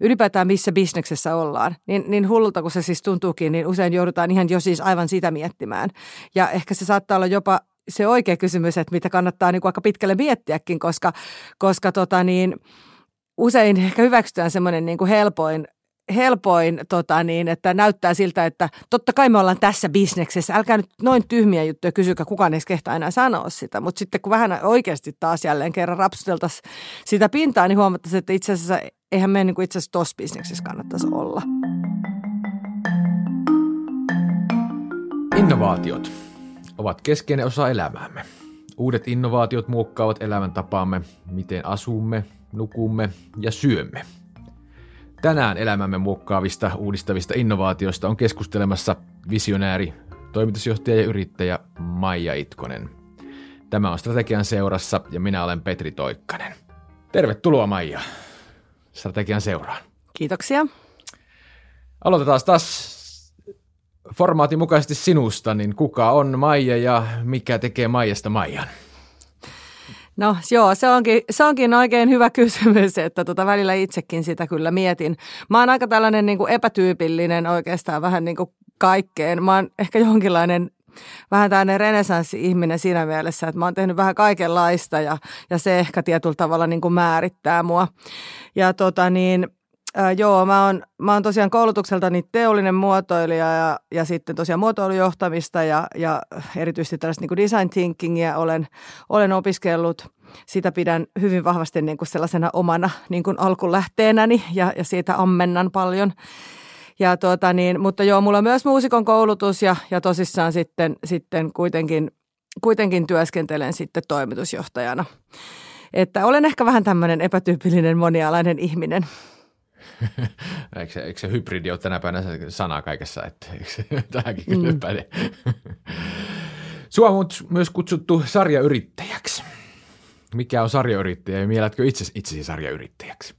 ylipäätään missä bisneksessä ollaan, niin, niin hullulta kuin se siis tuntuukin, niin usein joudutaan ihan jo siis aivan sitä miettimään. Ja ehkä se saattaa olla jopa se oikea kysymys, että mitä kannattaa niin kuin aika pitkälle miettiäkin, koska, koska tota niin, usein ehkä hyväksytään semmoinen niin kuin helpoin helpoin, tota niin, että näyttää siltä, että totta kai me ollaan tässä bisneksessä. Älkää nyt noin tyhmiä juttuja kysykää, kukaan ei kehtaa enää sanoa sitä. Mutta sitten kun vähän oikeasti taas jälleen kerran rapsuteltaisiin sitä pintaa, niin huomattaisiin, että itse asiassa eihän me niin itse asiassa tuossa bisneksessä kannattaisi olla. Innovaatiot ovat keskeinen osa elämäämme. Uudet innovaatiot muokkaavat elämäntapaamme, miten asumme, nukumme ja syömme – Tänään elämämme muokkaavista uudistavista innovaatioista on keskustelemassa visionääri, toimitusjohtaja ja yrittäjä Maija Itkonen. Tämä on Strategian seurassa ja minä olen Petri Toikkanen. Tervetuloa Maija Strategian seuraan. Kiitoksia. Aloitetaan taas formaatin mukaisesti sinusta, niin kuka on Maija ja mikä tekee Maijasta Maijan? No joo, se onkin, se onkin oikein hyvä kysymys, että tota välillä itsekin sitä kyllä mietin. Mä oon aika tällainen niin kuin epätyypillinen oikeastaan vähän niin kuin kaikkeen. Mä oon ehkä jonkinlainen vähän tällainen renesanssi-ihminen siinä mielessä, että mä oon tehnyt vähän kaikenlaista ja, ja se ehkä tietyllä tavalla niin kuin määrittää mua. Ja tota niin, Äh, joo, mä oon, mä oon tosiaan koulutukseltani teollinen muotoilija ja, ja sitten tosiaan muotoilujohtamista ja, ja erityisesti tällaista niin kuin design thinkingia olen, olen opiskellut. Sitä pidän hyvin vahvasti niin kuin sellaisena omana niin kuin alkulähteenäni ja, ja siitä ammennan paljon. Ja tuota niin, mutta joo, mulla on myös muusikon koulutus ja, ja tosissaan sitten, sitten kuitenkin, kuitenkin työskentelen sitten toimitusjohtajana. Että olen ehkä vähän tämmöinen epätyypillinen monialainen ihminen. eikö, se, eikö se hybridi ole tänä päivänä sana kaikessa, että eikö se tähänkin mm. päde? Sua on myös kutsuttu sarjayrittäjäksi. Mikä on sarjayrittäjä ja mielätkö itse, itsesi sarjayrittäjäksi?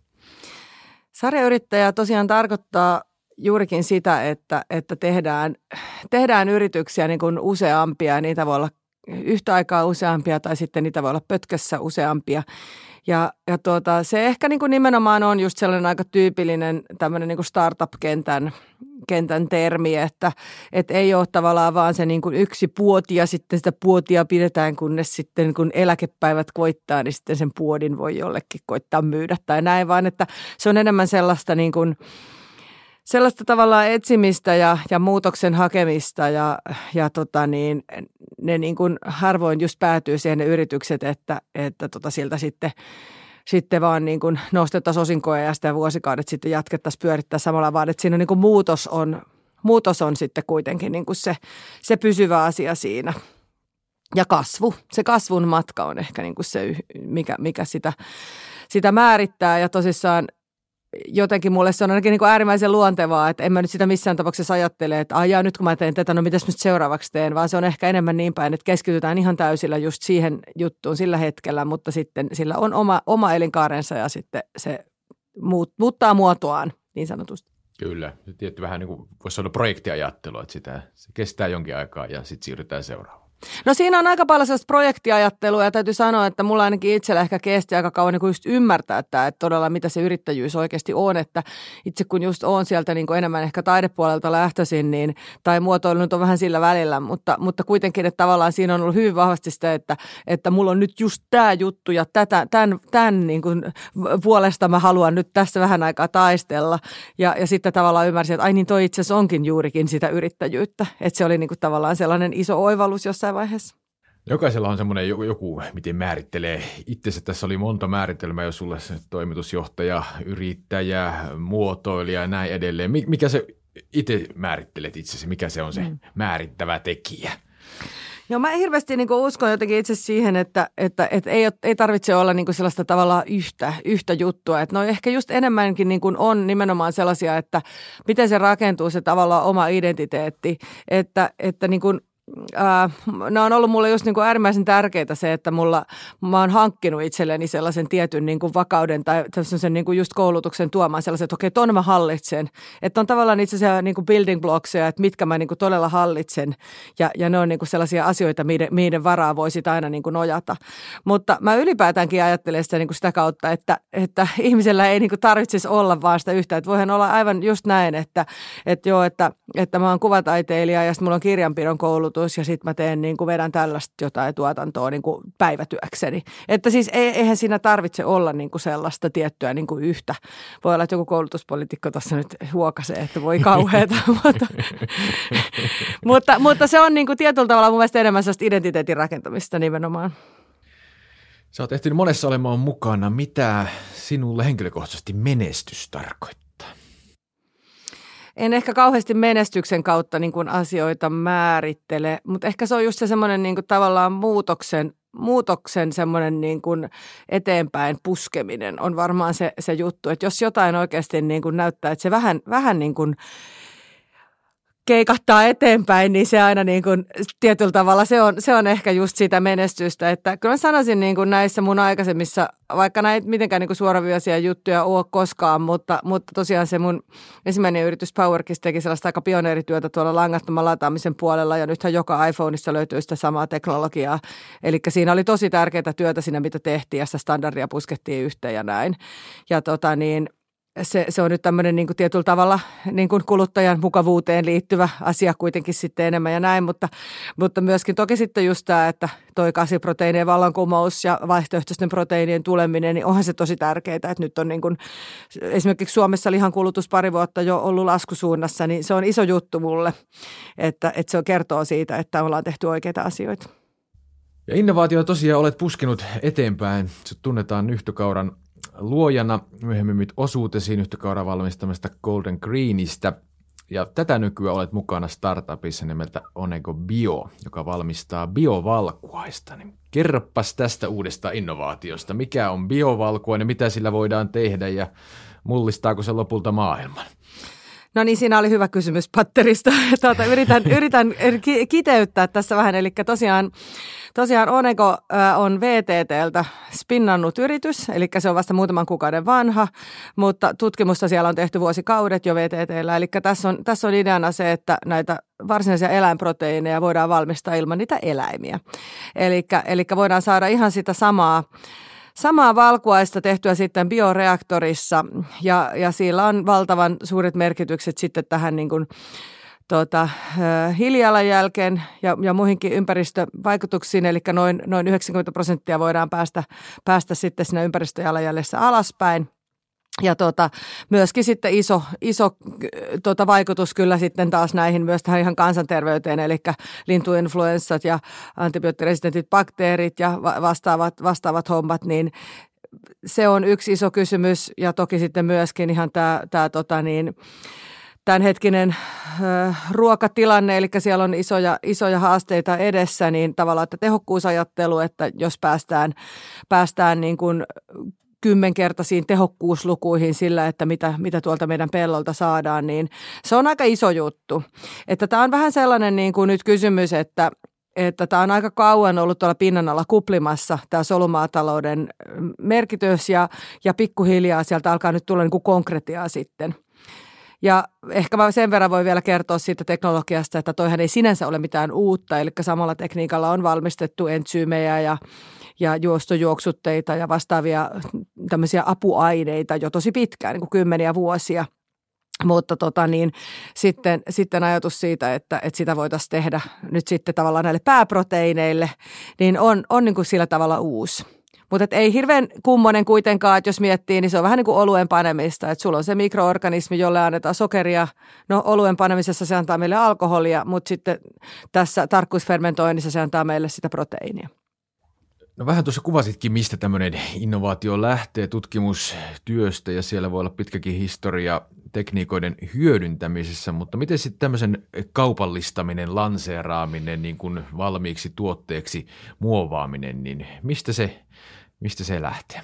Sarjayrittäjä tosiaan tarkoittaa juurikin sitä, että, että tehdään, tehdään yrityksiä niin kuin useampia ja niitä voi olla yhtä aikaa useampia tai sitten niitä voi olla pötkössä useampia. Ja, ja tuota, se ehkä niin kuin nimenomaan on just sellainen aika tyypillinen tämmöinen niin kuin startup-kentän kentän termi, että, että ei ole tavallaan vaan se niin kuin yksi puoti ja sitten sitä puotia pidetään, kunnes sitten kun eläkepäivät koittaa, niin sitten sen puodin voi jollekin koittaa myydä tai näin, vaan että se on enemmän sellaista niin kuin, sellaista tavallaan etsimistä ja, ja muutoksen hakemista ja, ja tota niin, ne niin kuin harvoin just päätyy siihen ne yritykset, että, että tota siltä sitten sitten vaan niin kuin nostettaisiin osinkoja ja sitä vuosikaudet sitten jatkettaisiin pyörittää samalla, vaan että siinä niin kuin muutos, on, muutos on sitten kuitenkin niin kuin se, se pysyvä asia siinä. Ja kasvu, se kasvun matka on ehkä niin kuin se, mikä, mikä sitä, sitä määrittää ja tosissaan jotenkin mulle se on ainakin niin kuin äärimmäisen luontevaa, että en mä nyt sitä missään tapauksessa ajattele, että ajaa nyt kun mä teen tätä, no mitäs nyt seuraavaksi teen, vaan se on ehkä enemmän niin päin, että keskitytään ihan täysillä just siihen juttuun sillä hetkellä, mutta sitten sillä on oma, oma elinkaarensa ja sitten se muut, muuttaa muotoaan niin sanotusti. Kyllä, tietty vähän niin kuin voisi olla projektiajattelu, että sitä, se kestää jonkin aikaa ja sitten siirrytään seuraavaan. No siinä on aika paljon sellaista projektiajattelua ja täytyy sanoa, että mulla ainakin itsellä ehkä kesti aika kauan niin just ymmärtää, että, että todella mitä se yrittäjyys oikeasti on. Että itse kun just on sieltä niin kuin enemmän ehkä taidepuolelta lähtöisin, niin, tai muotoilu nyt on vähän sillä välillä, mutta, mutta kuitenkin, että tavallaan siinä on ollut hyvin vahvasti sitä, että, että mulla on nyt just tämä juttu ja tätä, tämän, tämän niin kuin puolesta mä haluan nyt tässä vähän aikaa taistella. Ja, ja sitten tavallaan ymmärsin, että ai niin toi itse asiassa onkin juurikin sitä yrittäjyyttä. Että se oli niin kuin tavallaan sellainen iso oivallus jossa jossain vaiheessa. Jokaisella on semmoinen joku, joku, miten määrittelee itsensä. Tässä oli monta määritelmää jo sulle, se toimitusjohtaja, yrittäjä, muotoilija ja näin edelleen. Mikä se itse määrittelet itsesi, mikä se on se mm. määrittävä tekijä? Joo, mä hirveästi niin uskon jotenkin itse siihen, että, että, että ei, ei tarvitse olla niin sellaista tavalla yhtä, yhtä juttua. Että no ehkä just enemmänkin niin on nimenomaan sellaisia, että miten se rakentuu se tavallaan oma identiteetti. Että, että niin kuin äh, nämä on ollut mulle just niin kuin äärimmäisen tärkeää se, että mulla, mä oon hankkinut itselleni sellaisen tietyn niin kuin vakauden tai sellaisen niin kuin just koulutuksen tuomaan sellaisen, että okei, ton mä hallitsen. Että on tavallaan itse asiassa niin kuin building blocksia, että mitkä mä niin kuin todella hallitsen ja, ja ne on niin kuin sellaisia asioita, miiden, miiden varaa voisi aina niin kuin nojata. Mutta mä ylipäätäänkin ajattelen sitä, niin kuin sitä kautta, että, että ihmisellä ei niin kuin tarvitsisi olla vaan sitä yhtä. Että voihan olla aivan just näin, että, että joo, että, että mä oon kuvataiteilija ja sitten mulla on kirjanpidon koulutus ja sitten mä teen niin kuin vedän tällaista jotain tuotantoa niin kuin päivätyökseni. Että siis eihän siinä tarvitse olla niin kuin sellaista tiettyä niin kuin yhtä. Voi olla, että joku koulutuspolitiikko tuossa nyt huokasee, että voi kauheata, mutta, mutta, mutta, se on niin kuin tietyllä tavalla mun mielestä enemmän sellaista identiteetin rakentamista nimenomaan. Sä oot ehtinyt monessa olemaan mukana. Mitä sinulle henkilökohtaisesti menestys tarkoittaa? En ehkä kauheasti menestyksen kautta niin kuin asioita määrittele, mutta ehkä se on just se semmoinen niin kuin tavallaan muutoksen, muutoksen semmoinen niin kuin eteenpäin puskeminen on varmaan se, se juttu, että jos jotain oikeasti niin kuin näyttää, että se vähän, vähän niin kuin – keikattaa eteenpäin, niin se aina niin kuin, tietyllä tavalla se on, se on ehkä just sitä menestystä. Että kyllä mä sanoisin niin kuin näissä mun aikaisemmissa, vaikka näitä mitenkään niin kuin suoraviaisia juttuja ole koskaan, mutta, mutta tosiaan se mun ensimmäinen yritys PowerKiss teki sellaista aika pioneerityötä tuolla langattoman lataamisen puolella ja nythän joka iPhoneissa löytyy sitä samaa teknologiaa. Eli siinä oli tosi tärkeää työtä siinä, mitä tehtiin ja sitä standardia puskettiin yhteen ja näin. Ja tota niin, se, se on nyt tämmöinen niin kuin tietyllä tavalla niin kuin kuluttajan mukavuuteen liittyvä asia kuitenkin sitten enemmän ja näin, mutta, mutta myöskin toki sitten just tämä, että toi kasviproteiinien vallankumous ja vaihtoehtoisten proteiinien tuleminen, niin onhan se tosi tärkeää, että nyt on niin kuin, esimerkiksi Suomessa lihan kulutus pari vuotta jo ollut laskusuunnassa, niin se on iso juttu mulle, että, että se kertoo siitä, että ollaan tehty oikeita asioita. Ja innovaatio tosiaan olet puskenut eteenpäin. Se tunnetaan nyhtökauran luojana myöhemmin osuutesi yhtä valmistamasta Golden Greenistä. Ja tätä nykyään olet mukana startupissa nimeltä Onego Bio, joka valmistaa biovalkuaista. Niin kerropas tästä uudesta innovaatiosta. Mikä on biovalkuainen, mitä sillä voidaan tehdä ja mullistaako se lopulta maailman? No niin, siinä oli hyvä kysymys patterista. Tuota, yritän, yritän kiteyttää tässä vähän. Eli tosiaan Tosiaan Onego on VTTltä spinnannut yritys, eli se on vasta muutaman kuukauden vanha, mutta tutkimusta siellä on tehty vuosikaudet jo VTTllä. Eli tässä on, tässä on ideana se, että näitä varsinaisia eläinproteiineja voidaan valmistaa ilman niitä eläimiä. Eli voidaan saada ihan sitä samaa samaa valkuaista tehtyä sitten bioreaktorissa ja, ja sillä on valtavan suuret merkitykset sitten tähän niin kuin tuota, hiilijalanjälkeen ja, ja muihinkin ympäristövaikutuksiin, eli noin, noin 90 prosenttia voidaan päästä, päästä sitten siinä ympäristöjalanjäljessä alaspäin. Ja tuota, myöskin sitten iso, iso tuota, vaikutus kyllä sitten taas näihin myös tähän ihan kansanterveyteen, eli lintuinfluenssat ja antibioottiresistentit bakteerit ja vastaavat, vastaavat hommat, niin se on yksi iso kysymys ja toki sitten myöskin ihan tämä, tämä tota niin, tämänhetkinen äh, ruokatilanne, eli siellä on isoja, isoja haasteita edessä, niin tavallaan että tehokkuusajattelu, että jos päästään, päästään niin kuin kymmenkertaisiin tehokkuuslukuihin sillä, että mitä, mitä tuolta meidän pellolta saadaan, niin se on aika iso juttu. Että tämä on vähän sellainen niin kuin nyt kysymys, että, että tämä on aika kauan ollut tuolla pinnan alla kuplimassa, tämä solumaatalouden merkitys ja, ja pikkuhiljaa sieltä alkaa nyt tulla niin kuin konkretiaa sitten – ja ehkä mä sen verran voi vielä kertoa siitä teknologiasta, että toihan ei sinänsä ole mitään uutta, eli samalla tekniikalla on valmistettu entsyymejä ja, ja juostojuoksutteita ja vastaavia tämmöisiä apuaineita jo tosi pitkään, niin kuin kymmeniä vuosia. Mutta tota niin, sitten, sitten ajatus siitä, että, että sitä voitaisiin tehdä nyt sitten tavallaan näille pääproteiineille, niin on, on niin kuin sillä tavalla uusi. Mutta ei hirveän kummonen kuitenkaan, että jos miettii, niin se on vähän niin kuin oluen panemista. Että sulla on se mikroorganismi, jolle annetaan sokeria. No oluen panemisessa se antaa meille alkoholia, mutta sitten tässä tarkkuusfermentoinnissa se antaa meille sitä proteiinia. No vähän tuossa kuvasitkin, mistä tämmöinen innovaatio lähtee tutkimustyöstä ja siellä voi olla pitkäkin historia tekniikoiden hyödyntämisessä, mutta miten sitten tämmöisen kaupallistaminen, lanseeraaminen, niin kuin valmiiksi tuotteeksi muovaaminen, niin mistä se Mistä se lähtee?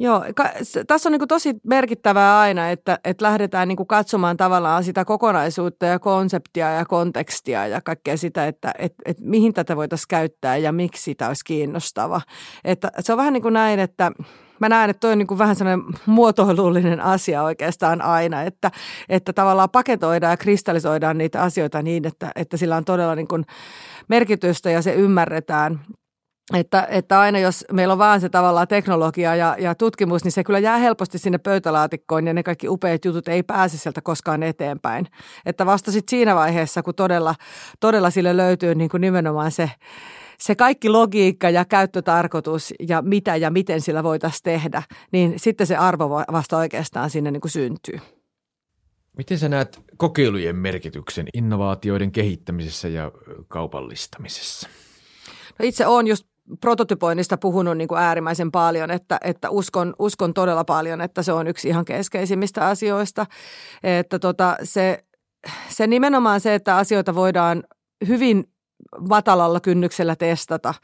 Joo, ka, tässä on niin tosi merkittävää aina, että, että lähdetään niin katsomaan tavallaan sitä kokonaisuutta ja konseptia ja kontekstia ja kaikkea sitä, että et, et mihin tätä voitaisiin käyttää ja miksi sitä olisi kiinnostava. Että se on vähän niin kuin näin, että mä näen, että toi on niin kuin vähän sellainen muotoilullinen asia oikeastaan aina, että, että tavallaan paketoidaan ja kristallisoidaan niitä asioita niin, että, että sillä on todella niin kuin merkitystä ja se ymmärretään että, että aina jos meillä on vaan se tavallaan teknologia ja, ja tutkimus, niin se kyllä jää helposti sinne pöytälaatikkoon ja ne kaikki upeat jutut ei pääse sieltä koskaan eteenpäin. Että vasta sitten siinä vaiheessa, kun todella, todella sille löytyy niin kuin nimenomaan se, se kaikki logiikka ja käyttötarkoitus ja mitä ja miten sillä voitaisiin tehdä, niin sitten se arvo vasta oikeastaan sinne niin kuin syntyy. Miten sä näet kokeilujen merkityksen innovaatioiden kehittämisessä ja kaupallistamisessa? No itse olen just prototypoinnista puhunut niin kuin äärimmäisen paljon, että, että uskon, uskon todella paljon, että se on yksi ihan keskeisimmistä asioista. Että tota, se, se nimenomaan se, että asioita voidaan hyvin matalalla kynnyksellä testata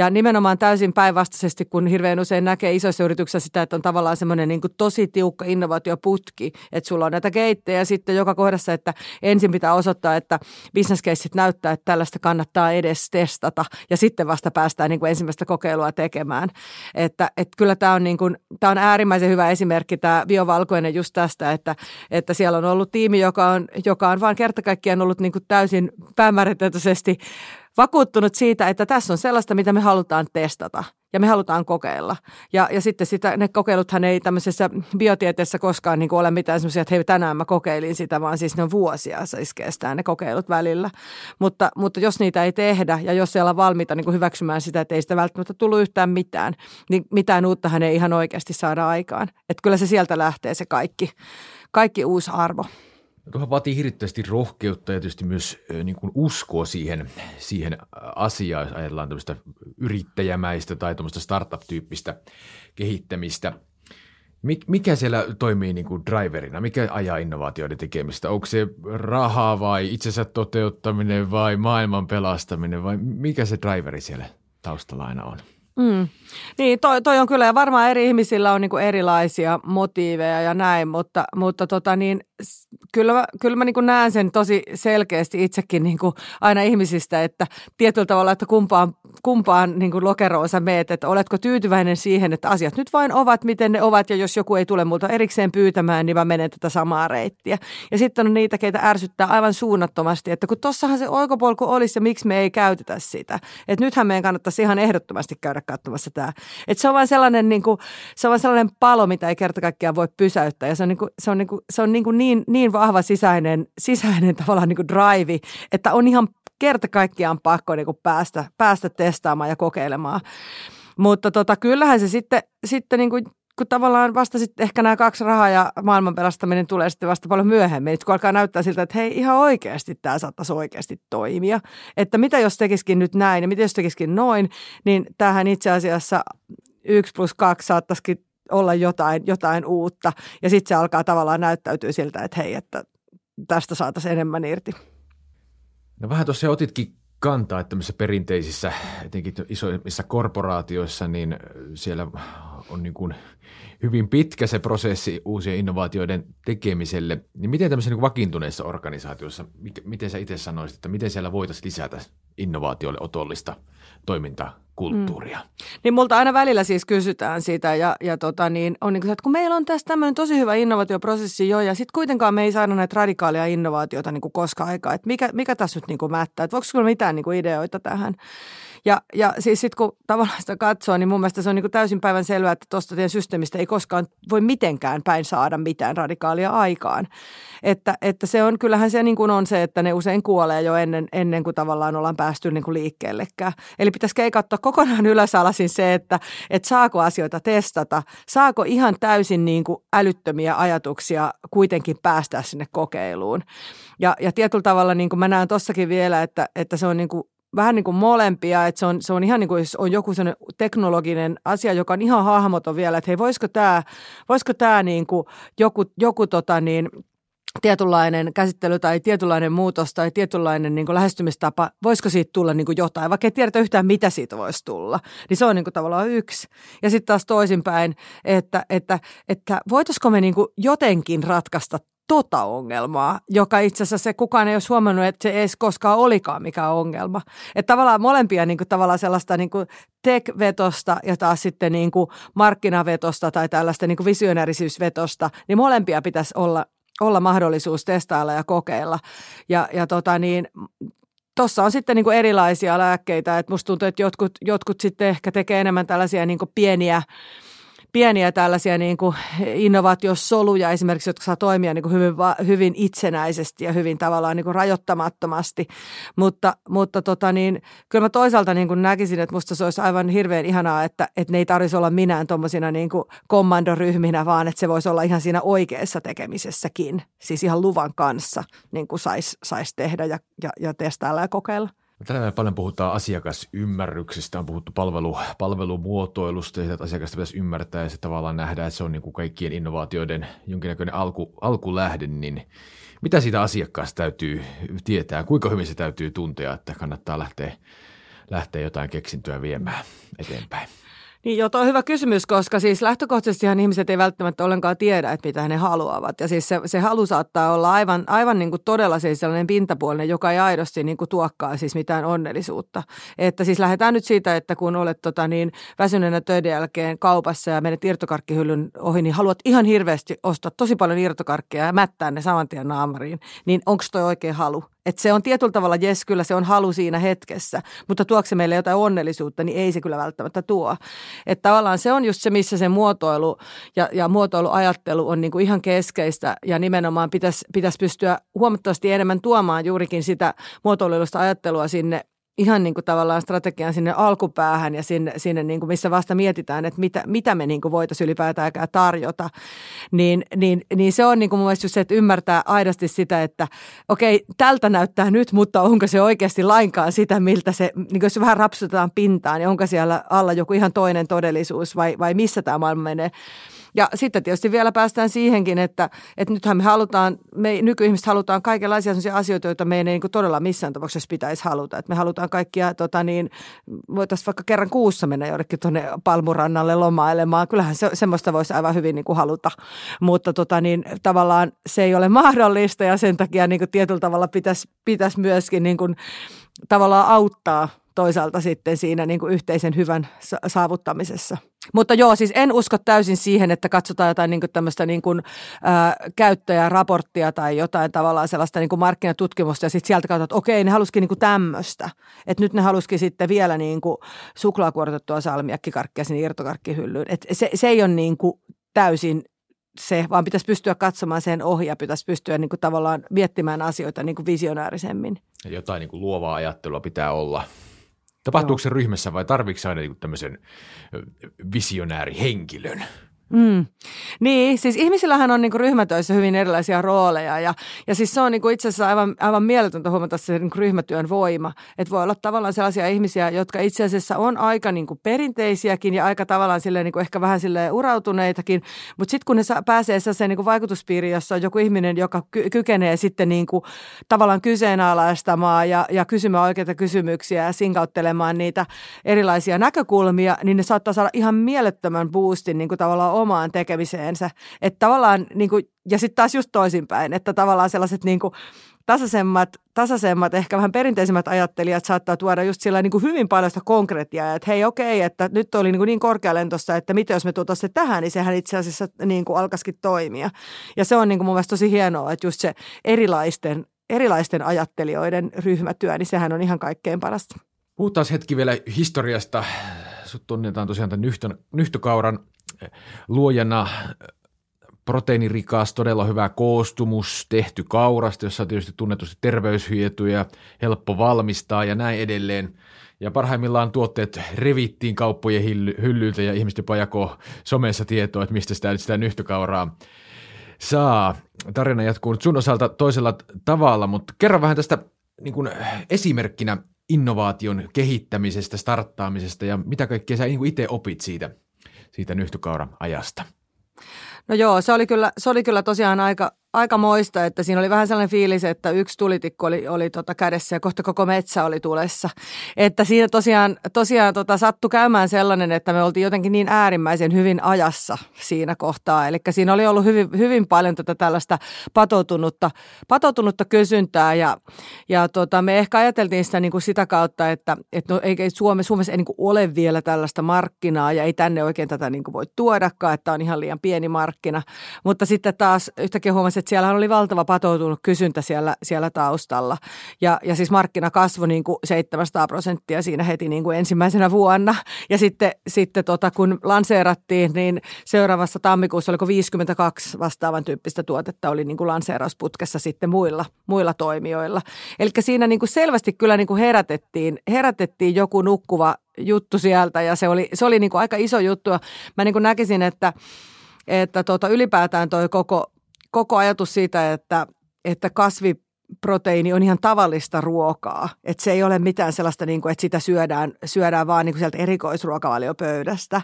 ja nimenomaan täysin päinvastaisesti, kun hirveän usein näkee isoissa yrityksissä sitä, että on tavallaan semmoinen niin tosi tiukka innovaatioputki, että sulla on näitä keittejä sitten joka kohdassa, että ensin pitää osoittaa, että business caseit näyttää, että tällaista kannattaa edes testata ja sitten vasta päästään niin kuin ensimmäistä kokeilua tekemään. Että, että kyllä tämä on, niin kuin, tämä on äärimmäisen hyvä esimerkki tämä biovalkoinen just tästä, että, että siellä on ollut tiimi, joka on, joka on vaan kerta kaikkiaan ollut niin kuin täysin päämäärätietoisesti vakuuttunut siitä, että tässä on sellaista, mitä me halutaan testata ja me halutaan kokeilla. Ja, ja sitten sitä, ne kokeiluthan ei tämmöisessä biotieteessä koskaan niin ole mitään semmoisia, että hei tänään mä kokeilin sitä, vaan siis ne on vuosia siis kestää ne kokeilut välillä. Mutta, mutta jos niitä ei tehdä ja jos siellä on valmiita niin hyväksymään sitä, että ei sitä välttämättä tullut yhtään mitään, niin mitään uuttahan ei ihan oikeasti saada aikaan. Että kyllä se sieltä lähtee se kaikki, kaikki uusi arvo. Tuohon vaatii hirvittävästi rohkeutta ja tietysti myös niin kuin uskoa siihen, siihen asiaan, jos ajatellaan tämmöistä yrittäjämäistä tai tämmöistä startup-tyyppistä kehittämistä. Mikä siellä toimii niin kuin driverina? Mikä ajaa innovaatioiden tekemistä? Onko se raha vai itsensä toteuttaminen vai maailman pelastaminen vai mikä se driveri siellä taustalla aina on? Mm. Niin, toi, toi on kyllä, ja varmaan eri ihmisillä on niin kuin erilaisia motiiveja ja näin, mutta, mutta tota niin, kyllä mä, kyllä mä niin kuin näen sen tosi selkeästi itsekin niin kuin aina ihmisistä, että tietyllä tavalla, että kumpaan, kumpaan niin kuin lokeroon sä meet, että oletko tyytyväinen siihen, että asiat nyt vain ovat, miten ne ovat, ja jos joku ei tule multa erikseen pyytämään, niin mä menen tätä samaa reittiä. Ja sitten on niitä, keitä ärsyttää aivan suunnattomasti, että kun tossahan se oikopolku olisi, ja miksi me ei käytetä sitä. Että nythän meidän kannattaisi ihan ehdottomasti käydä katsomassa tämä. Että se on vain sellainen, niin kuin, se on vain sellainen palo, mitä ei kerta kaikkiaan voi pysäyttää, ja se on, niin kuin, se on, niin, kuin, se on niin, kuin niin, niin vahva sisäinen, sisäinen tavallaan niin kuin drive, että on ihan kerta kaikkiaan pakko niin kuin päästä, päästä testaamaan ja kokeilemaan. Mutta tota, kyllähän se sitten, sitten niin kuin kun tavallaan vasta sitten ehkä nämä kaksi rahaa ja maailman pelastaminen tulee sitten vasta paljon myöhemmin, kun alkaa näyttää siltä, että hei ihan oikeasti tämä saattaisi oikeasti toimia. Että mitä jos tekisikin nyt näin ja mitä jos tekisikin noin, niin tähän itse asiassa yksi plus kaksi saattaisikin olla jotain, jotain uutta. Ja sitten se alkaa tavallaan näyttäytyä siltä, että hei, että tästä saataisiin enemmän irti. No vähän tuossa otitkin kantaa, että missä perinteisissä, etenkin isoimmissa korporaatioissa, niin siellä on niin kuin hyvin pitkä se prosessi uusien innovaatioiden tekemiselle. Niin miten tämmöisessä niin vakiintuneessa organisaatiossa, miten sä itse sanoisit, että miten siellä voitaisiin lisätä innovaatioille otollista toimintakulttuuria? Mm. Niin multa aina välillä siis kysytään siitä ja, ja tota niin, on niin kuin, että kun meillä on tässä tämmöinen tosi hyvä innovaatioprosessi jo ja sitten kuitenkaan me ei saada näitä radikaalia innovaatioita niin koskaan aikaa, että mikä, mikä tässä nyt niin mättää, että voiko sulla mitään niin kuin ideoita tähän? Ja, ja siis sitten kun tavallaan sitä katsoo, niin mun mielestä se on niin kuin täysin päivän selvää, että tuosta teidän systeemistä ei koskaan voi mitenkään päin saada mitään radikaalia aikaan. Että, että se on, kyllähän se niin kuin on se, että ne usein kuolee jo ennen, ennen kuin tavallaan ollaan päästy niin kuin liikkeellekään. Eli pitäisi katsoa kokonaan ylösalasin se, että, että saako asioita testata, saako ihan täysin niin kuin älyttömiä ajatuksia kuitenkin päästä sinne kokeiluun. Ja, ja tietyllä tavalla niin kuin mä näen tossakin vielä, että, että se on niin kuin vähän niin kuin molempia, että se on, se on ihan niin kuin, jos on joku sellainen teknologinen asia, joka on ihan hahmoton vielä, että hei, voisiko tämä, voisiko tämä niin kuin joku, joku tota niin, tietynlainen käsittely tai tietynlainen muutos tai tietynlainen niin lähestymistapa, voisiko siitä tulla niin jotain, vaikka ei tiedetä yhtään, mitä siitä voisi tulla. Niin se on niin tavallaan yksi. Ja sitten taas toisinpäin, että, että, että voitaisiko me niin jotenkin ratkaista tota ongelmaa, joka itse asiassa se kukaan ei olisi huomannut, että se ei edes koskaan olikaan mikään ongelma. Että tavallaan molempia niin kuin, tavallaan sellaista niin kuin tech-vetosta ja taas sitten niin kuin markkinavetosta tai tällaista niin kuin visionäärisyysvetosta, niin molempia pitäisi olla olla mahdollisuus testailla ja kokeilla. Ja, ja tota niin, Tuossa on sitten niin kuin erilaisia lääkkeitä, että musta tuntuu, että jotkut, jotkut sitten ehkä tekee enemmän tällaisia niin kuin pieniä pieniä tällaisia niin kuin innovaatiosoluja esimerkiksi, jotka saa toimia niin kuin hyvin, hyvin itsenäisesti ja hyvin tavallaan niin kuin rajoittamattomasti. Mutta, mutta tota niin, kyllä mä toisaalta niin kuin näkisin, että musta se olisi aivan hirveän ihanaa, että, että ne ei tarvitsisi olla minään tuommoisina niin kuin kommandoryhminä, vaan että se voisi olla ihan siinä oikeassa tekemisessäkin, siis ihan luvan kanssa niin kuin saisi sais tehdä ja, ja, ja testailla ja kokeilla. Tänään paljon puhutaan asiakasymmärryksestä, on puhuttu palvelu, palvelumuotoilusta, että asiakasta pitäisi ymmärtää ja se tavallaan nähdään, että se on niin kuin kaikkien innovaatioiden jonkinnäköinen alku, alkulähde, niin mitä siitä asiakkaasta täytyy tietää, kuinka hyvin se täytyy tuntea, että kannattaa lähteä, lähteä jotain keksintöä viemään eteenpäin? Niin joo, on hyvä kysymys, koska siis lähtökohtaisestihan ihmiset ei välttämättä ollenkaan tiedä, että mitä he haluavat. Ja siis se, se halu saattaa olla aivan, aivan niin kuin todella siis sellainen pintapuolinen, joka ei aidosti niin kuin tuokkaa siis mitään onnellisuutta. Että siis lähdetään nyt siitä, että kun olet tota niin, väsyneenä töiden jälkeen kaupassa ja menet irtokarkkihyllyn ohi, niin haluat ihan hirveästi ostaa tosi paljon irtokarkkia ja mättää ne saman tien naamariin. Niin onko toi oikein halu? Että se on tietyllä tavalla, jes, kyllä se on halu siinä hetkessä, mutta tuokse meille jotain onnellisuutta, niin ei se kyllä välttämättä tuo. Että tavallaan se on just se, missä se muotoilu ja, ja muotoiluajattelu on niin kuin ihan keskeistä ja nimenomaan pitäisi, pitäisi pystyä huomattavasti enemmän tuomaan juurikin sitä muotoilullista ajattelua sinne ihan niin kuin tavallaan strategian sinne alkupäähän ja sinne, sinne niin kuin missä vasta mietitään, että mitä, mitä me niin voitaisiin ylipäätään tarjota, niin, niin, niin se on niin kuin mun mielestä se, että ymmärtää aidosti sitä, että okei, tältä näyttää nyt, mutta onko se oikeasti lainkaan sitä, miltä se, niin kuin jos vähän rapsutetaan pintaan, niin onko siellä alla joku ihan toinen todellisuus vai, vai missä tämä maailma menee. Ja sitten tietysti vielä päästään siihenkin, että, että nythän me halutaan, me nykyihmiset halutaan kaikenlaisia asioita, joita me ei niin kuin todella missään tapauksessa pitäisi haluta. Että me halutaan kaikkia, tota niin, voitaisiin vaikka kerran kuussa mennä jonnekin tuonne Palmurannalle lomailemaan. Kyllähän se, semmoista voisi aivan hyvin niin kuin haluta, mutta tota niin, tavallaan se ei ole mahdollista ja sen takia niin kuin tietyllä tavalla pitäisi, pitäisi myöskin niin kuin, tavallaan auttaa toisaalta sitten siinä niin kuin yhteisen hyvän saavuttamisessa. Mutta joo, siis en usko täysin siihen, että katsotaan jotain niin kuin tämmöistä niin kuin, ä, käyttäjäraporttia tai jotain tavallaan sellaista niin kuin markkinatutkimusta ja sitten sieltä katsotaan, että okei, ne halusikin niin kuin tämmöistä. Että nyt ne halusikin sitten vielä niin kuin suklaakuoritettua salmiakkikarkkia sinne irtokarkkihyllyyn. Et se, se ei ole niin kuin täysin se, vaan pitäisi pystyä katsomaan sen ohi ja pitäisi pystyä niin kuin tavallaan miettimään asioita niin kuin visionäärisemmin. Jotain niin kuin luovaa ajattelua pitää olla Tapahtuuko Joo. se ryhmässä vai tarvitsetko aina tämmöisen visionäärihenkilön? Mm. Niin, siis ihmisillähän on niinku ryhmätöissä hyvin erilaisia rooleja ja, ja siis se on niinku itse asiassa aivan, aivan mieletöntä huomata se niinku ryhmätyön voima. Että voi olla tavallaan sellaisia ihmisiä, jotka itse asiassa on aika niinku perinteisiäkin ja aika tavallaan silleen niinku ehkä vähän sille urautuneitakin, mutta sitten kun ne saa, pääsee sellaiseen niinku vaikutuspiiriin, jossa on joku ihminen, joka ky- kykenee sitten niinku tavallaan kyseenalaistamaan ja, ja kysymään oikeita kysymyksiä ja sinkauttelemaan niitä erilaisia näkökulmia, niin ne saattaa saada ihan mielettömän boostin niinku tavallaan omaan tekemiseensä. Että tavallaan, niin kuin, ja sitten taas just toisinpäin, että tavallaan sellaiset niin kuin, tasaisemmat, tasaisemmat, ehkä vähän perinteisemmät ajattelijat saattaa tuoda just sillä niin kuin hyvin paljon sitä konkretiaa, että hei okei, että nyt oli niin, kuin niin korkealentossa, että mitä jos me tuotaisiin se tähän, niin sehän itse asiassa niin kuin alkaisikin toimia. Ja se on niin kuin mun mielestä tosi hienoa, että just se erilaisten, erilaisten ajattelijoiden ryhmätyö, niin sehän on ihan kaikkein parasta. Puhutaan hetki vielä historiasta. Sut tunnetaan tosiaan tämän nyhtokauran luojana proteiinirikas, todella hyvä koostumus, tehty kaurasta, jossa on tietysti tunnetusti terveyshyötyjä, helppo valmistaa ja näin edelleen. Ja parhaimmillaan tuotteet revittiin kauppojen hyllyiltä ja ihmiset jopa jako somessa tietoa, että mistä sitä, sitä nyhtökauraa saa. Tarina jatkuu nyt sun osalta toisella tavalla, mutta kerro vähän tästä niin kuin esimerkkinä innovaation kehittämisestä, starttaamisesta ja mitä kaikkea sä niin itse opit siitä siitä nyhtykauran ajasta? No joo, se oli kyllä, se oli kyllä tosiaan aika, aika moista, että siinä oli vähän sellainen fiilis, että yksi tulitikku oli, oli tota kädessä ja kohta koko metsä oli tulessa. Että siinä tosiaan, tosiaan tota sattui käymään sellainen, että me oltiin jotenkin niin äärimmäisen hyvin ajassa siinä kohtaa. Eli siinä oli ollut hyvin, hyvin paljon tätä tällaista patoutunutta, patoutunutta kysyntää ja, ja tota, me ehkä ajateltiin sitä niin kuin sitä kautta, että, että no, ei, Suomessa, Suomessa ei niin kuin ole vielä tällaista markkinaa ja ei tänne oikein tätä niin kuin voi tuodakaan, että on ihan liian pieni markkina. Mutta sitten taas yhtäkkiä huomasin, että siellä oli valtava patoutunut kysyntä siellä, siellä taustalla. Ja, ja siis markkina kasvoi niin kuin 700 prosenttia siinä heti niin kuin ensimmäisenä vuonna. Ja sitten, sitten tota, kun lanseerattiin, niin seuraavassa tammikuussa oliko 52 vastaavan tyyppistä tuotetta oli niin kuin lanseerausputkessa sitten muilla, muilla toimijoilla. Eli siinä niin kuin selvästi kyllä niin kuin herätettiin, herätettiin joku nukkuva juttu sieltä ja se oli, se oli niin kuin aika iso juttu. Mä niin kuin näkisin, että, että tota, ylipäätään toi koko, koko ajatus siitä, että, että kasvi proteiini on ihan tavallista ruokaa. Että se ei ole mitään sellaista, niin kuin, että sitä syödään, syödään vaan niin kuin sieltä erikoisruokavaliopöydästä.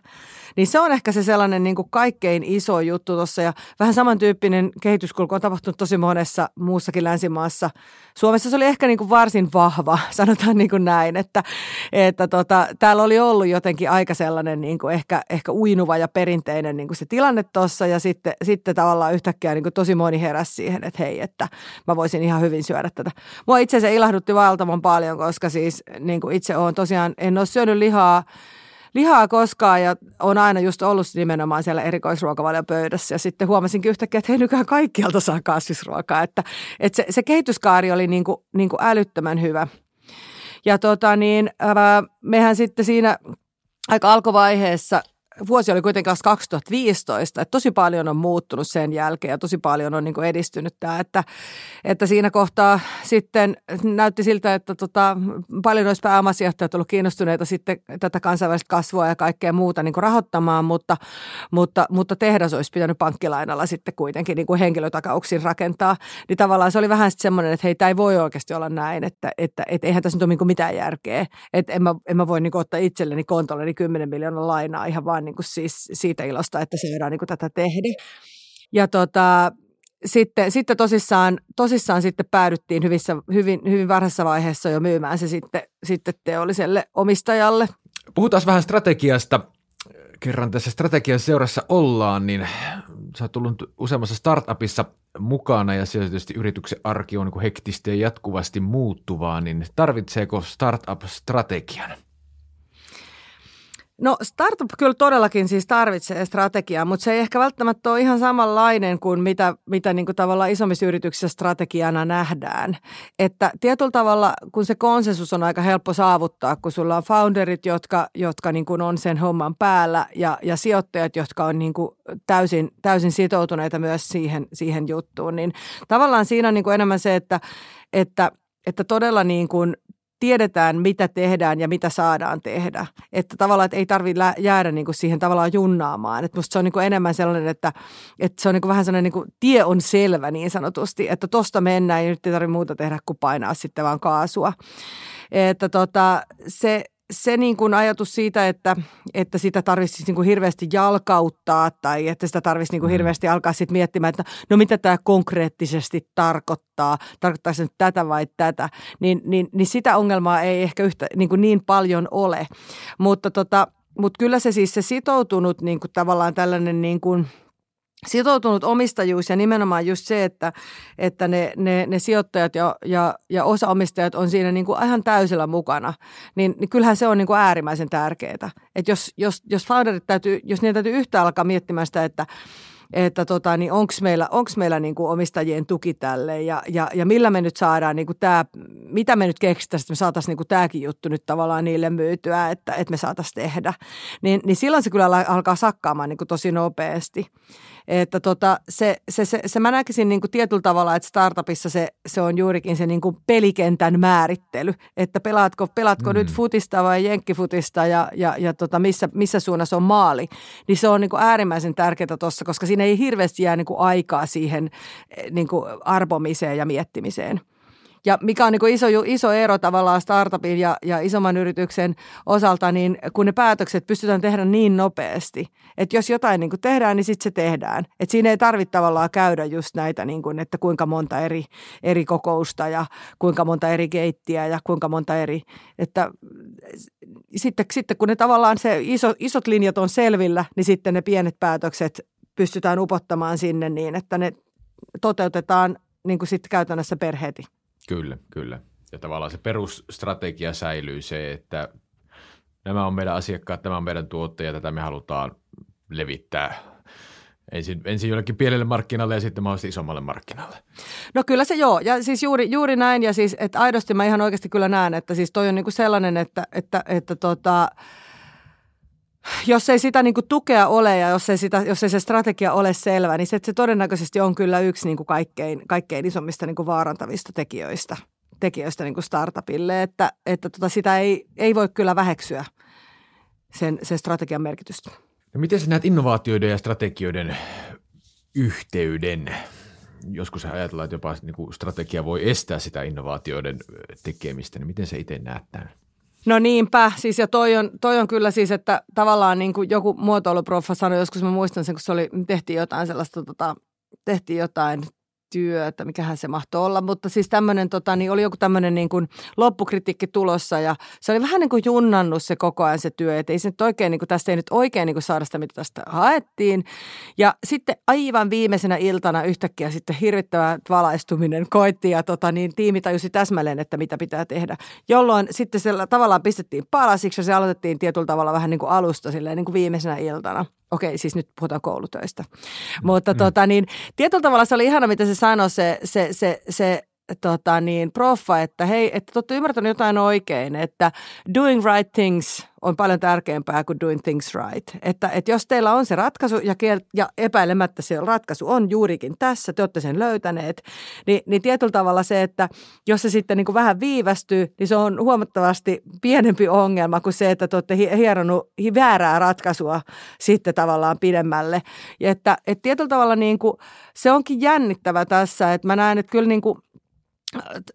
Niin se on ehkä se sellainen niin kuin kaikkein iso juttu tuossa. Ja vähän samantyyppinen kehityskulku on tapahtunut tosi monessa muussakin länsimaassa. Suomessa se oli ehkä niin kuin varsin vahva, sanotaan niin kuin näin. Että, että tota, täällä oli ollut jotenkin aika sellainen niin kuin ehkä, ehkä uinuva ja perinteinen niin kuin se tilanne tuossa. Ja sitten, sitten tavallaan yhtäkkiä niin kuin tosi moni heräsi siihen, että hei, että mä voisin ihan hyvin hyvin syödä tätä. Mua itse se ilahdutti valtavan paljon, koska siis niin kuin itse olen tosiaan, en ole syönyt lihaa, lihaa koskaan ja on aina just ollut nimenomaan siellä erikoisruokavalion pöydässä ja sitten huomasinkin yhtäkkiä, että hei nykyään kaikkialta saa kasvisruokaa, että, että se, se kehityskaari oli niin kuin, niin kuin älyttömän hyvä. Ja tota niin, mehän sitten siinä aika alkuvaiheessa vuosi oli kuitenkin 2015, että tosi paljon on muuttunut sen jälkeen ja tosi paljon on niin edistynyt tämä, että, että siinä kohtaa sitten näytti siltä, että tota, paljon olisi pääomasijoittajat ollut kiinnostuneita sitten tätä kansainvälistä kasvua ja kaikkea muuta niin rahoittamaan, mutta, mutta, mutta tehdas olisi pitänyt pankkilainalla sitten kuitenkin niin kuin henkilötakauksin rakentaa, niin tavallaan se oli vähän sitten semmoinen, että hei, tämä ei voi oikeasti olla näin, että, että, että eihän tässä nyt ole niin mitään järkeä, että en mä, en mä voi niin ottaa itselleni kontolleni 10 miljoonaa lainaa ihan vaan niin kuin siis siitä ilosta, että saadaan niin kuin tätä tehdä. Ja tota, sitten, sitten tosissaan, tosissaan sitten päädyttiin hyvissä, hyvin, hyvin varhaisessa vaiheessa jo myymään se sitten, sitten teolliselle omistajalle. Puhutaan vähän strategiasta. Kerran tässä strategian seurassa ollaan, niin sä oot tullut useammassa startupissa mukana ja siellä tietysti yrityksen arki on niin hektistä ja jatkuvasti muuttuvaa, niin tarvitseeko startup strategian? No startup kyllä todellakin siis tarvitsee strategiaa, mutta se ei ehkä välttämättä ole ihan samanlainen kuin mitä, mitä niin kuin tavallaan isommissa yrityksissä strategiana nähdään. Että tietyllä tavalla, kun se konsensus on aika helppo saavuttaa, kun sulla on founderit, jotka, jotka niin kuin on sen homman päällä ja, ja sijoittajat, jotka on niin kuin täysin, täysin sitoutuneita myös siihen, siihen juttuun, niin tavallaan siinä on niin kuin enemmän se, että, että että todella niin kuin tiedetään, mitä tehdään ja mitä saadaan tehdä. Että tavallaan, että ei tarvitse jäädä niin kuin siihen tavallaan junnaamaan. Että musta se on niin kuin enemmän sellainen, että, että se on niin kuin vähän sellainen, niin kuin, tie on selvä niin sanotusti, että tosta mennään ja nyt ei tarvitse muuta tehdä kuin painaa sitten vaan kaasua. Että tota, se, se niin kuin ajatus siitä, että, että sitä tarvitsisi niin kuin hirveästi jalkauttaa tai että sitä tarvitsisi niin kuin mm. hirveästi alkaa sitten miettimään, että no mitä tämä konkreettisesti tarkoittaa, tarkoittaa se nyt tätä vai tätä, niin, niin, niin sitä ongelmaa ei ehkä yhtä, niin, kuin niin paljon ole. Mutta tota, mutta kyllä se siis se sitoutunut niin kuin tavallaan tällainen niin kuin – sitoutunut omistajuus ja nimenomaan just se, että, että ne, ne, ne sijoittajat ja, ja, ja osaomistajat on siinä niin kuin ihan täysillä mukana, niin, niin kyllähän se on niin kuin äärimmäisen tärkeää. Että jos, jos, jos founderit täytyy, jos niitä täytyy yhtä alkaa miettimään sitä, että että tota, niin onko meillä, onks meillä niin kuin omistajien tuki tälle ja, ja, ja millä me nyt saadaan niin kuin tämä, mitä me nyt keksitään, että me saataisiin niin kuin tämäkin juttu nyt tavallaan niille myytyä, että, että me saataisiin tehdä. Niin, niin silloin se kyllä alkaa sakkaamaan niin kuin tosi nopeasti. Että tota, se, se, se, se mä näkisin niin kuin tietyllä tavalla, että startupissa se, se on juurikin se niin kuin pelikentän määrittely, että pelaatko, pelaatko mm. nyt futista vai jenkkifutista ja, ja, ja tota, missä, missä suunnassa on maali. Niin se on niin kuin äärimmäisen tärkeää tuossa, koska siinä ei hirveästi jää niin kuin aikaa siihen eh, niin kuin arpomiseen ja miettimiseen. Ja mikä on niin iso, iso ero tavallaan startupin ja, ja isomman yrityksen osalta, niin kun ne päätökset pystytään tehdä niin nopeasti, että jos jotain niin tehdään, niin sitten se tehdään. Että siinä ei tarvitse tavallaan käydä just näitä, niin kuin, että kuinka monta eri, eri kokousta ja kuinka monta eri keittiä ja kuinka monta eri, että sitten, sitten kun ne tavallaan se iso, isot linjat on selvillä, niin sitten ne pienet päätökset pystytään upottamaan sinne niin, että ne toteutetaan niin kuin sitten käytännössä perheeti. Kyllä, kyllä. Ja tavallaan se perusstrategia säilyy se, että nämä on meidän asiakkaat, tämä on meidän tuottaja, tätä me halutaan levittää ensin, ensin jollekin pienelle markkinalle ja sitten mahdollisesti isommalle markkinalle. No kyllä se joo, ja siis juuri, juuri näin, ja siis että aidosti mä ihan oikeasti kyllä näen, että siis toi on niinku sellainen, että, että, että tota, jos ei sitä niinku tukea ole ja jos ei, sitä, jos ei se strategia ole selvä, niin se, se todennäköisesti on kyllä yksi niinku kaikkein, kaikkein isommista niinku vaarantavista tekijöistä, tekijöistä niinku startupille, että, että tota sitä ei, ei voi kyllä väheksyä sen, sen strategian merkitystä. No miten sä näet innovaatioiden ja strategioiden yhteyden? Joskus ajatellaan, että jopa niin kuin strategia voi estää sitä innovaatioiden tekemistä, niin miten sä itse näet tämän? No niinpä, siis ja toi on, toi on kyllä siis, että tavallaan niin kuin joku muotoiluproffa sanoi, joskus mä muistan sen, kun se oli, tehtiin jotain sellaista, tota, tehtiin jotain työtä, mikähän se mahtoi olla, mutta siis tämmöinen, tota, niin oli joku tämmöinen niin kuin loppukritiikki tulossa ja se oli vähän niin kuin junnannut se koko ajan se työ, että ei se nyt oikein, niin kuin, tästä ei nyt oikein niin kuin saada sitä, mitä tästä haettiin. Ja sitten aivan viimeisenä iltana yhtäkkiä sitten hirvittävä valaistuminen koitti ja tota, niin tiimi tajusi täsmälleen, että mitä pitää tehdä, jolloin sitten se tavallaan pistettiin palasiksi ja se aloitettiin tietyllä tavalla vähän niin kuin alusta silleen niin kuin viimeisenä iltana. Okei, siis nyt puhutaan koulutöistä. Mutta mm. tota, niin, tietyllä tavalla se oli ihana, mitä se sanoi se, se, se, se tota niin, proffa, että hei, että te olette ymmärtänyt jotain oikein, että doing right things on paljon tärkeämpää kuin doing things right. Että, että jos teillä on se ratkaisu ja, ja epäilemättä se ratkaisu on juurikin tässä, te olette sen löytäneet, niin, niin tietyllä tavalla se, että jos se sitten niin kuin vähän viivästyy, niin se on huomattavasti pienempi ongelma kuin se, että te olette hieronut väärää ratkaisua sitten tavallaan pidemmälle. Ja että, että tietyllä tavalla niin kuin, se onkin jännittävä tässä, että mä näen, että kyllä niin kuin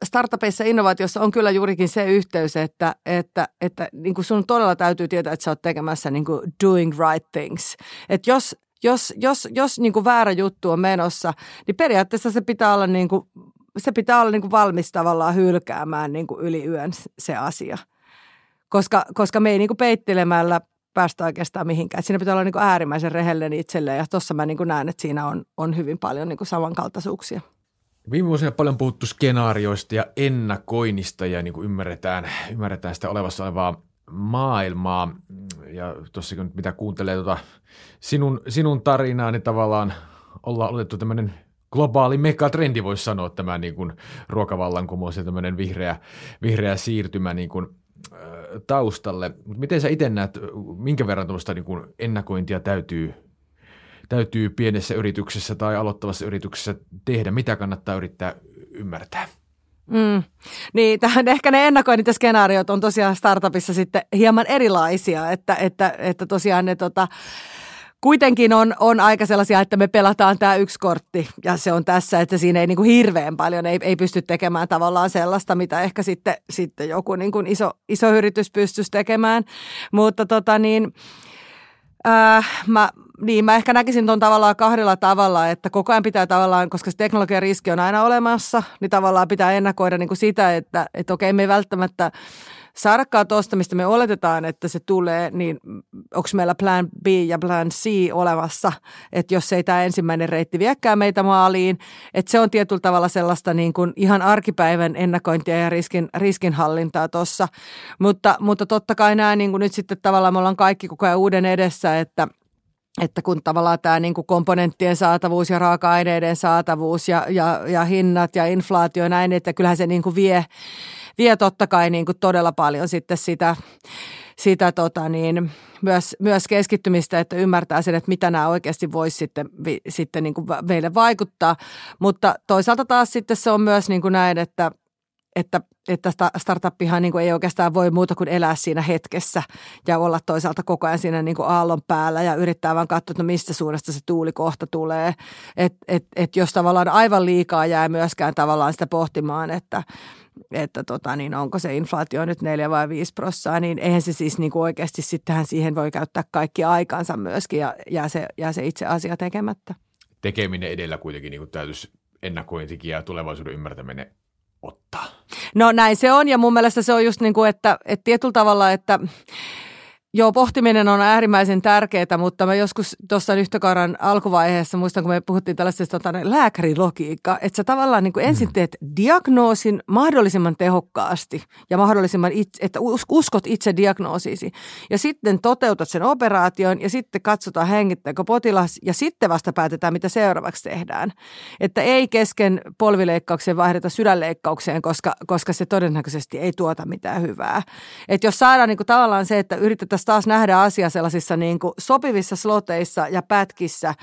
startupeissa innovaatiossa on kyllä juurikin se yhteys, että, että, että niin kuin sun todella täytyy tietää, että sä oot tekemässä niin kuin doing right things. Että jos, jos, jos, jos niin kuin väärä juttu on menossa, niin periaatteessa se pitää olla, niin kuin, se pitää olla niin kuin valmis tavallaan hylkäämään niin kuin yli yön se asia. Koska, koska me ei niin kuin peittelemällä päästä oikeastaan mihinkään. siinä pitää olla niin kuin äärimmäisen rehellinen itselleen ja tuossa mä niin kuin näen, että siinä on, on hyvin paljon niin kuin samankaltaisuuksia. Viime vuosina paljon puhuttu skenaarioista ja ennakoinnista ja niin kuin ymmärretään, ymmärretään sitä olevassa olevaa maailmaa. Ja tuossa kun mitä kuuntelee tuota sinun, sinun tarinaa, niin tavallaan ollaan otettu tämmöinen globaali megatrendi, voisi sanoa, tämä niin kuin ruokavallankumous ja tämmöinen vihreä, vihreä siirtymä niin kuin, taustalle. Mutta miten sä itse näet, minkä verran tuosta niin kuin ennakointia täytyy täytyy pienessä yrityksessä tai aloittavassa yrityksessä tehdä? Mitä kannattaa yrittää ymmärtää? Mm. Niin, tähän, ehkä ne ennakoinnit ja skenaariot on tosiaan startupissa sitten hieman erilaisia, että, että, että tosiaan ne tota, kuitenkin on, on aika sellaisia, että me pelataan tämä yksi kortti ja se on tässä, että siinä ei niin kuin hirveän paljon, ei, ei pysty tekemään tavallaan sellaista, mitä ehkä sitten, sitten joku niin kuin iso, iso yritys pystyisi tekemään, mutta tota niin, Äh, mä, niin, mä ehkä näkisin tuon tavallaan kahdella tavalla, että koko ajan pitää tavallaan, koska se teknologian riski on aina olemassa, niin tavallaan pitää ennakoida niin kuin sitä, että, että okei, me ei välttämättä saadakaan tuosta, mistä me oletetaan, että se tulee, niin onko meillä plan B ja plan C olemassa, että jos ei tämä ensimmäinen reitti viekään meitä maaliin, että se on tietyllä tavalla sellaista niin kuin ihan arkipäivän ennakointia ja riskin, riskinhallintaa tuossa, mutta, mutta totta kai nämä niin kuin nyt sitten tavallaan me ollaan kaikki koko ajan uuden edessä, että – että kun tavallaan tämä niin kuin komponenttien saatavuus ja raaka-aineiden saatavuus ja, ja, ja hinnat ja inflaatio ja näin, että kyllähän se niin kuin vie, vie totta kai niin kuin todella paljon sitten sitä, sitä tota niin, myös, myös keskittymistä, että ymmärtää sen, että mitä nämä oikeasti voisi sitten, vi, sitten niin kuin meille vaikuttaa. Mutta toisaalta taas sitten se on myös niin kuin näin, että, että, että startuppihan niin kuin ei oikeastaan voi muuta kuin elää siinä hetkessä ja olla toisaalta koko ajan siinä niin kuin aallon päällä ja yrittää vaan katsoa, että no mistä suunnasta se tuuli kohta tulee. Että et, et jos tavallaan aivan liikaa jää myöskään tavallaan sitä pohtimaan, että, että tota, niin onko se inflaatio nyt 4 vai 5 prossaa, niin eihän se siis niin kuin oikeasti sittenhän siihen voi käyttää kaikki aikansa myöskin ja jää se, jää se itse asia tekemättä. Tekeminen edellä kuitenkin niin kuin täytyisi ennakointikin ja tulevaisuuden ymmärtäminen ottaa. No näin se on ja mun mielestä se on just niin kuin, että, että tietyllä tavalla, että Joo, pohtiminen on äärimmäisen tärkeää, mutta mä joskus tuossa yhtäkauran alkuvaiheessa, muistan kun me puhuttiin tällaisesta tota, lääkärilogiikka, että sä tavallaan niin kuin ensin mm. teet diagnoosin mahdollisimman tehokkaasti ja mahdollisimman, itse, että uskot itse diagnoosisi. Ja sitten toteutat sen operaation ja sitten katsotaan hengittääkö potilas ja sitten vasta päätetään, mitä seuraavaksi tehdään. Että ei kesken polvileikkaukseen vaihdeta sydänleikkaukseen, koska, koska se todennäköisesti ei tuota mitään hyvää. Että jos saadaan niin kuin tavallaan se, että yritetään voitaisiin taas nähdä asia sellaisissa niin kuin sopivissa sloteissa ja pätkissä,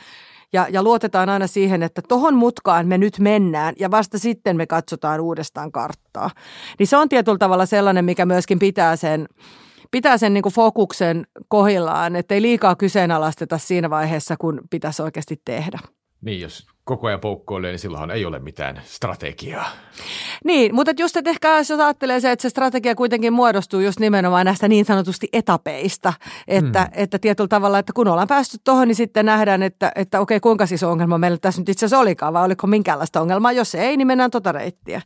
ja, ja luotetaan aina siihen, että tohon mutkaan me nyt mennään ja vasta sitten me katsotaan uudestaan karttaa. Niin se on tietyllä tavalla sellainen, mikä myöskin pitää sen, pitää sen niin kuin fokuksen kohillaan, että ei liikaa kyseenalaisteta siinä vaiheessa, kun pitäisi oikeasti tehdä. Niin, jos koko ajan poukkoilee, niin silloin ei ole mitään strategiaa. Niin, mutta just että ehkä jos ajattelee se, että se strategia kuitenkin muodostuu just nimenomaan näistä niin sanotusti etapeista, että, hmm. että tietyllä tavalla, että kun ollaan päästy tuohon, niin sitten nähdään, että, että okei, kuinka siis ongelma meillä tässä nyt itse asiassa olikaan, vai oliko minkäänlaista ongelmaa. Jos ei, niin mennään tota reittiä.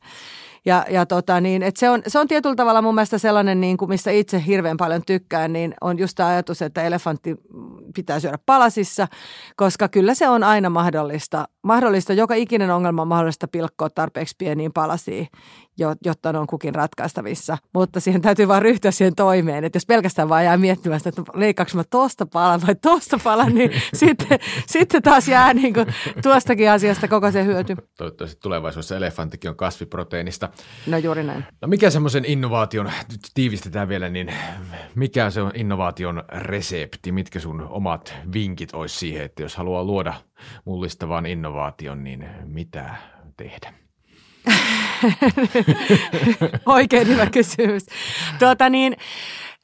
Ja, ja tota niin, että se, on, se on tietyllä tavalla mun mielestä sellainen, niin kuin, mistä itse hirveän paljon tykkään, niin on just tämä ajatus, että elefantti pitää syödä palasissa, koska kyllä se on aina mahdollista. Mahdollista, joka ikinen ongelma on mahdollista pilkkoa tarpeeksi pieniin palasiin jotta ne on kukin ratkaistavissa. Mutta siihen täytyy vaan ryhtyä siihen toimeen, että jos pelkästään vaan jää miettimään sitä, että leikkaanko mä tosta palan vai tosta palan, niin sitten, sitten taas jää niin kuin tuostakin asiasta koko se hyöty. Toivottavasti tulevaisuudessa elefanttikin on kasviproteiinista. No juuri näin. No mikä semmoisen innovaation, nyt tiivistetään vielä, niin mikä se on innovaation resepti? Mitkä sun omat vinkit olisi siihen, että jos haluaa luoda mullistavan innovaation, niin mitä tehdä? Oikein hyvä kysymys. Tuota niin,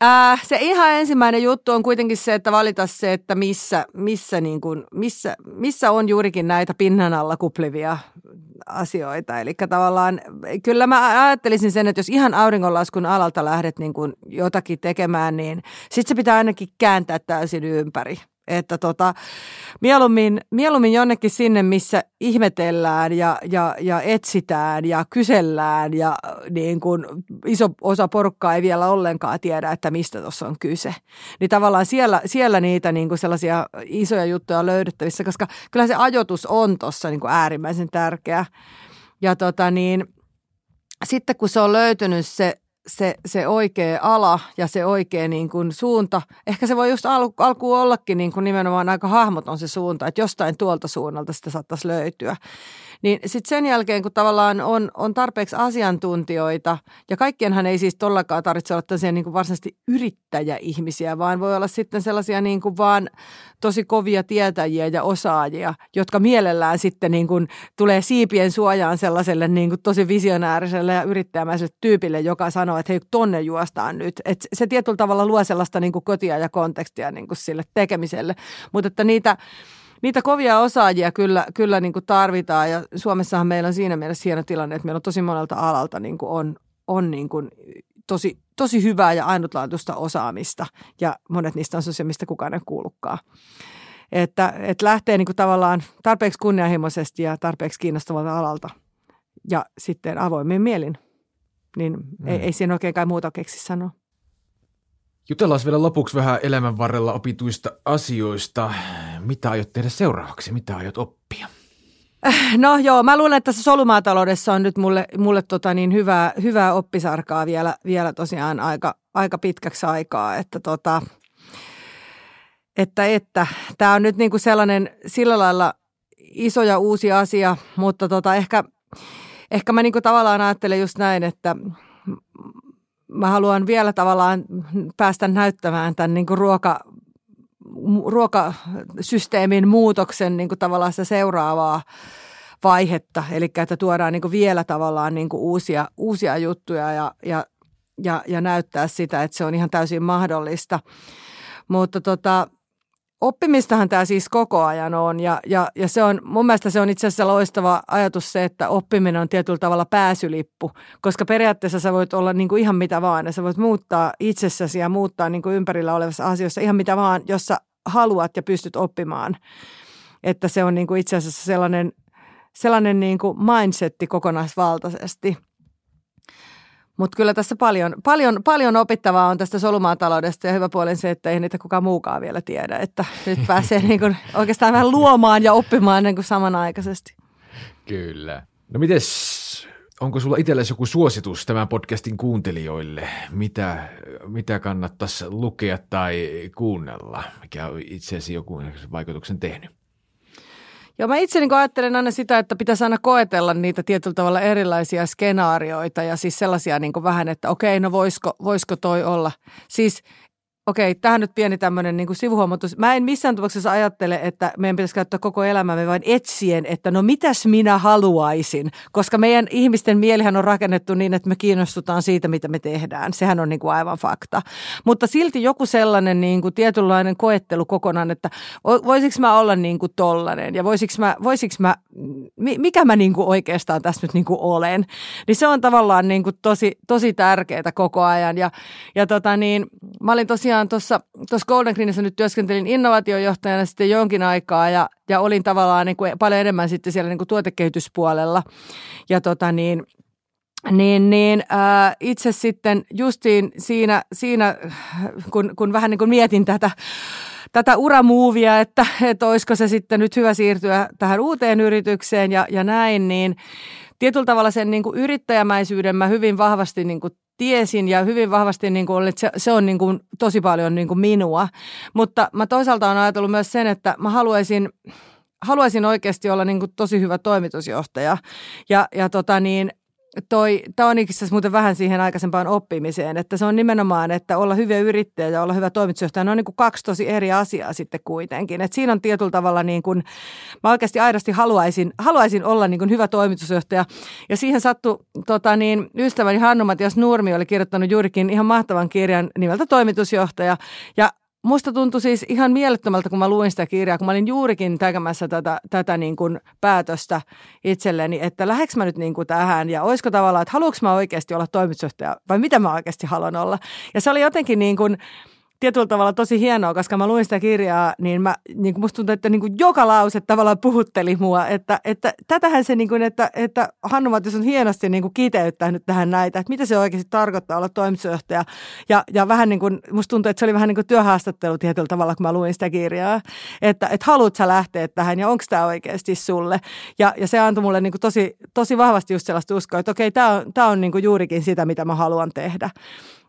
äh, se ihan ensimmäinen juttu on kuitenkin se, että valita se, että missä, missä, niin kuin, missä, missä on juurikin näitä pinnan alla kuplivia asioita. Eli tavallaan kyllä mä ajattelisin sen, että jos ihan auringonlaskun alalta lähdet niin kuin jotakin tekemään, niin sitten se pitää ainakin kääntää täysin ympäri. Että tota, mieluummin, mieluummin jonnekin sinne, missä ihmetellään ja, ja, ja etsitään ja kysellään ja niin kun iso osa porukkaa ei vielä ollenkaan tiedä, että mistä tuossa on kyse. Niin tavallaan siellä, siellä niitä niin kuin sellaisia isoja juttuja on löydettävissä, koska kyllä se ajoitus on tuossa niin äärimmäisen tärkeä. Ja tota niin, sitten kun se on löytynyt se se, se oikea ala ja se oikea niin kuin suunta. Ehkä se voi just al, alkuun ollakin niin kuin nimenomaan aika hahmoton se suunta, että jostain tuolta suunnalta sitä saattaisi löytyä. Niin sitten sen jälkeen, kun tavallaan on, on tarpeeksi asiantuntijoita, ja kaikkienhan ei siis tollakaan tarvitse olla tällaisia niin kuin varsinaisesti yrittäjäihmisiä, vaan voi olla sitten sellaisia niin kuin vaan tosi kovia tietäjiä ja osaajia, jotka mielellään sitten niin kuin tulee siipien suojaan sellaiselle niin kuin tosi visionääriselle ja yrittäjämäiselle tyypille, joka sanoo, että hei tonne juostaan nyt. Et se tietyllä tavalla luo sellaista niin kuin kotia ja kontekstia niin kuin sille tekemiselle, mutta että niitä niitä kovia osaajia kyllä, kyllä niin kuin tarvitaan ja Suomessahan meillä on siinä mielessä hieno tilanne, että meillä on tosi monelta alalta niin kuin on, on niin kuin tosi, tosi hyvää ja ainutlaatuista osaamista ja monet niistä on sellaisia, mistä kukaan ei kuulukaan. Että, että lähtee niin kuin tavallaan tarpeeksi kunnianhimoisesti ja tarpeeksi kiinnostavalta alalta ja sitten avoimin mielin, niin mm. ei, ei siinä oikein kai muuta keksi sanoa. Jutellaan vielä lopuksi vähän elämän varrella opituista asioista. Mitä aiot tehdä seuraavaksi? Mitä aiot oppia? No joo, mä luulen, että tässä solumaataloudessa on nyt mulle, mulle tota niin hyvää, hyvää oppisarkaa vielä, vielä tosiaan aika, aika pitkäksi aikaa, että tota, että, että tämä on nyt niin kuin sellainen sillä lailla iso ja uusi asia, mutta tota ehkä, ehkä mä niin kuin tavallaan ajattelen just näin, että mä haluan vielä tavallaan päästä näyttämään tämän niin kuin ruoka, ruokasysteemin muutoksen niin kuin tavallaan sitä seuraavaa vaihetta. Eli että tuodaan niin kuin vielä tavallaan niin kuin uusia, uusia juttuja ja, ja, ja, ja näyttää sitä, että se on ihan täysin mahdollista. Mutta tota, oppimistahan tämä siis koko ajan on ja, ja, ja se on, mun mielestä se on itse asiassa loistava ajatus se, että oppiminen on tietyllä tavalla pääsylippu, koska periaatteessa sä voit olla niin kuin ihan mitä vaan ja sä voit muuttaa itsessäsi ja muuttaa niin kuin ympärillä olevassa asioissa ihan mitä vaan, jos sä haluat ja pystyt oppimaan. Että se on niin kuin itse asiassa sellainen, sellainen niin kuin mindsetti kokonaisvaltaisesti – mutta kyllä tässä paljon, paljon, paljon opittavaa on tästä solumaataloudesta ja hyvä puolen se, että ei niitä kukaan muukaan vielä tiedä. Että nyt pääsee niin kuin oikeastaan vähän luomaan ja oppimaan niin kuin samanaikaisesti. Kyllä. No mites, onko sulla itsellesi joku suositus tämän podcastin kuuntelijoille? Mitä, mitä kannattaisi lukea tai kuunnella? Mikä on itseesi joku vaikutuksen tehnyt? Joo, mä itse niin ajattelen aina sitä, että pitäisi aina koetella niitä tietyllä tavalla erilaisia skenaarioita ja siis sellaisia niin vähän, että okei, no voisiko, voisiko toi olla. Siis Okei, tähän nyt pieni tämmöinen niin sivuhuomautus. Mä en missään tapauksessa ajattele, että meidän pitäisi käyttää koko elämämme vain etsien, että no mitäs minä haluaisin, koska meidän ihmisten mielihän on rakennettu niin, että me kiinnostutaan siitä, mitä me tehdään. Sehän on niin kuin aivan fakta. Mutta silti joku sellainen niin kuin tietynlainen koettelu kokonaan, että voisiko mä olla niin kuin tollanen ja voisiko mä, voisiko mä mikä mä niin kuin oikeastaan tässä nyt niin kuin olen. Niin se on tavallaan niin kuin tosi, tosi tärkeää koko ajan. Ja, ja tota niin, mä olin tosiaan tosiaan tuossa, Golden Greenissa nyt työskentelin innovaatiojohtajana sitten jonkin aikaa ja, ja olin tavallaan niin kuin paljon enemmän sitten siellä niin kuin tuotekehityspuolella. Ja tota niin, niin, niin äh, itse sitten justiin siinä, siinä kun, kun vähän niin kuin mietin tätä, tätä uramuuvia, että, että olisiko se sitten nyt hyvä siirtyä tähän uuteen yritykseen ja, ja näin, niin tietyllä tavalla sen niin kuin yrittäjämäisyyden mä hyvin vahvasti niin kuin tiesin ja hyvin vahvasti niin kuin, että se, se on niin kuin, tosi paljon niin kuin minua. Mutta mä toisaalta olen ajatellut myös sen, että mä haluaisin, haluaisin oikeasti olla niin kuin tosi hyvä toimitusjohtaja. Ja, ja tota niin, toi, tämä on itse muuten vähän siihen aikaisempaan oppimiseen, että se on nimenomaan, että olla hyviä yrittäjä ja olla hyvä toimitusjohtaja, ne on niin kuin kaksi tosi eri asiaa sitten kuitenkin. Et siinä on tietyllä tavalla niin kuin, mä oikeasti aidosti haluaisin, haluaisin olla niin kuin hyvä toimitusjohtaja ja siihen sattui tota niin, ystäväni Hannu Matias Nurmi oli kirjoittanut juurikin ihan mahtavan kirjan nimeltä toimitusjohtaja ja Musta tuntui siis ihan mielettömältä, kun mä luin sitä kirjaa, kun mä olin juurikin tekemässä tätä, tätä niin kuin päätöstä itselleni, että läheks mä nyt niin kuin tähän ja olisiko tavallaan, että haluanko mä oikeasti olla toimitusjohtaja vai mitä mä oikeasti haluan olla. Ja se oli jotenkin niin kuin, tietyllä tavalla tosi hienoa, koska mä luin sitä kirjaa, niin, mä, niin kuin musta tuntuu, että niin joka lause tavallaan puhutteli mua. Että, että tätähän se, niin kuin, että, että Hannu Mattis on hienosti niin kuin kiteyttänyt tähän näitä, että mitä se oikeasti tarkoittaa olla toimitusjohtaja. Ja, ja vähän niin kuin, musta tuntuu, että se oli vähän niin kuin työhaastattelu tietyllä tavalla, kun mä luin sitä kirjaa. Että, että haluat sä lähteä tähän ja onko tämä oikeasti sulle. Ja, ja se antoi mulle niin kuin tosi, tosi vahvasti just sellaista uskoa, että okei, tämä on, tämä on niin kuin juurikin sitä, mitä mä haluan tehdä.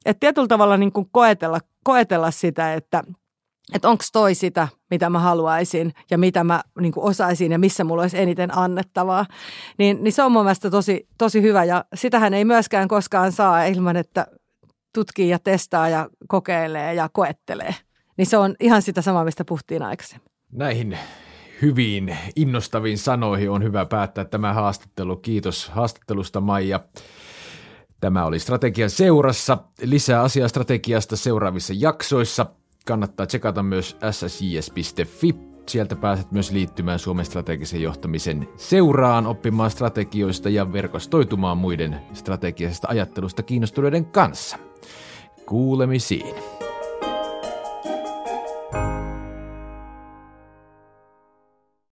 Että tietyllä tavalla niin kuin koetella, koetella sitä, että että onko toi sitä, mitä mä haluaisin ja mitä mä niin osaisin ja missä mulla olisi eniten annettavaa. Niin, niin se on mun mielestä tosi, tosi hyvä ja sitähän ei myöskään koskaan saa ilman, että tutkii ja testaa ja kokeilee ja koettelee. Niin se on ihan sitä samaa, mistä puhuttiin aikaisemmin. Näihin hyviin, innostaviin sanoihin on hyvä päättää tämä haastattelu. Kiitos haastattelusta Maija. Tämä oli Strategian seurassa. Lisää asiaa strategiasta seuraavissa jaksoissa. Kannattaa tsekata myös ssjs.fi. Sieltä pääset myös liittymään Suomen strategisen johtamisen seuraan, oppimaan strategioista ja verkostoitumaan muiden strategisesta ajattelusta kiinnostuneiden kanssa. Kuulemisiin.